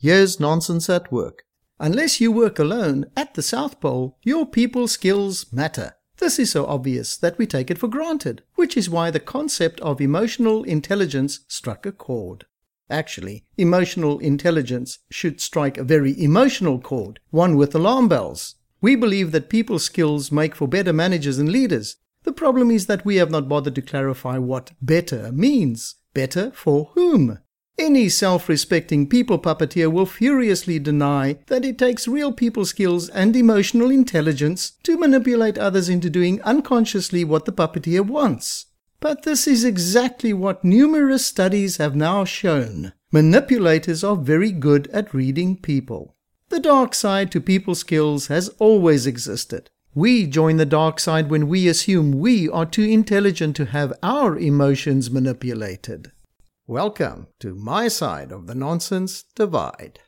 Here's nonsense at work. Unless you work alone at the South Pole, your people skills matter. This is so obvious that we take it for granted, which is why the concept of emotional intelligence struck a chord. Actually, emotional intelligence should strike a very emotional chord, one with alarm bells. We believe that people skills make for better managers and leaders. The problem is that we have not bothered to clarify what better means. Better for whom? Any self respecting people puppeteer will furiously deny that it takes real people skills and emotional intelligence to manipulate others into doing unconsciously what the puppeteer wants. But this is exactly what numerous studies have now shown. Manipulators are very good at reading people. The dark side to people skills has always existed. We join the dark side when we assume we are too intelligent to have our emotions manipulated. Welcome to my side of the nonsense divide.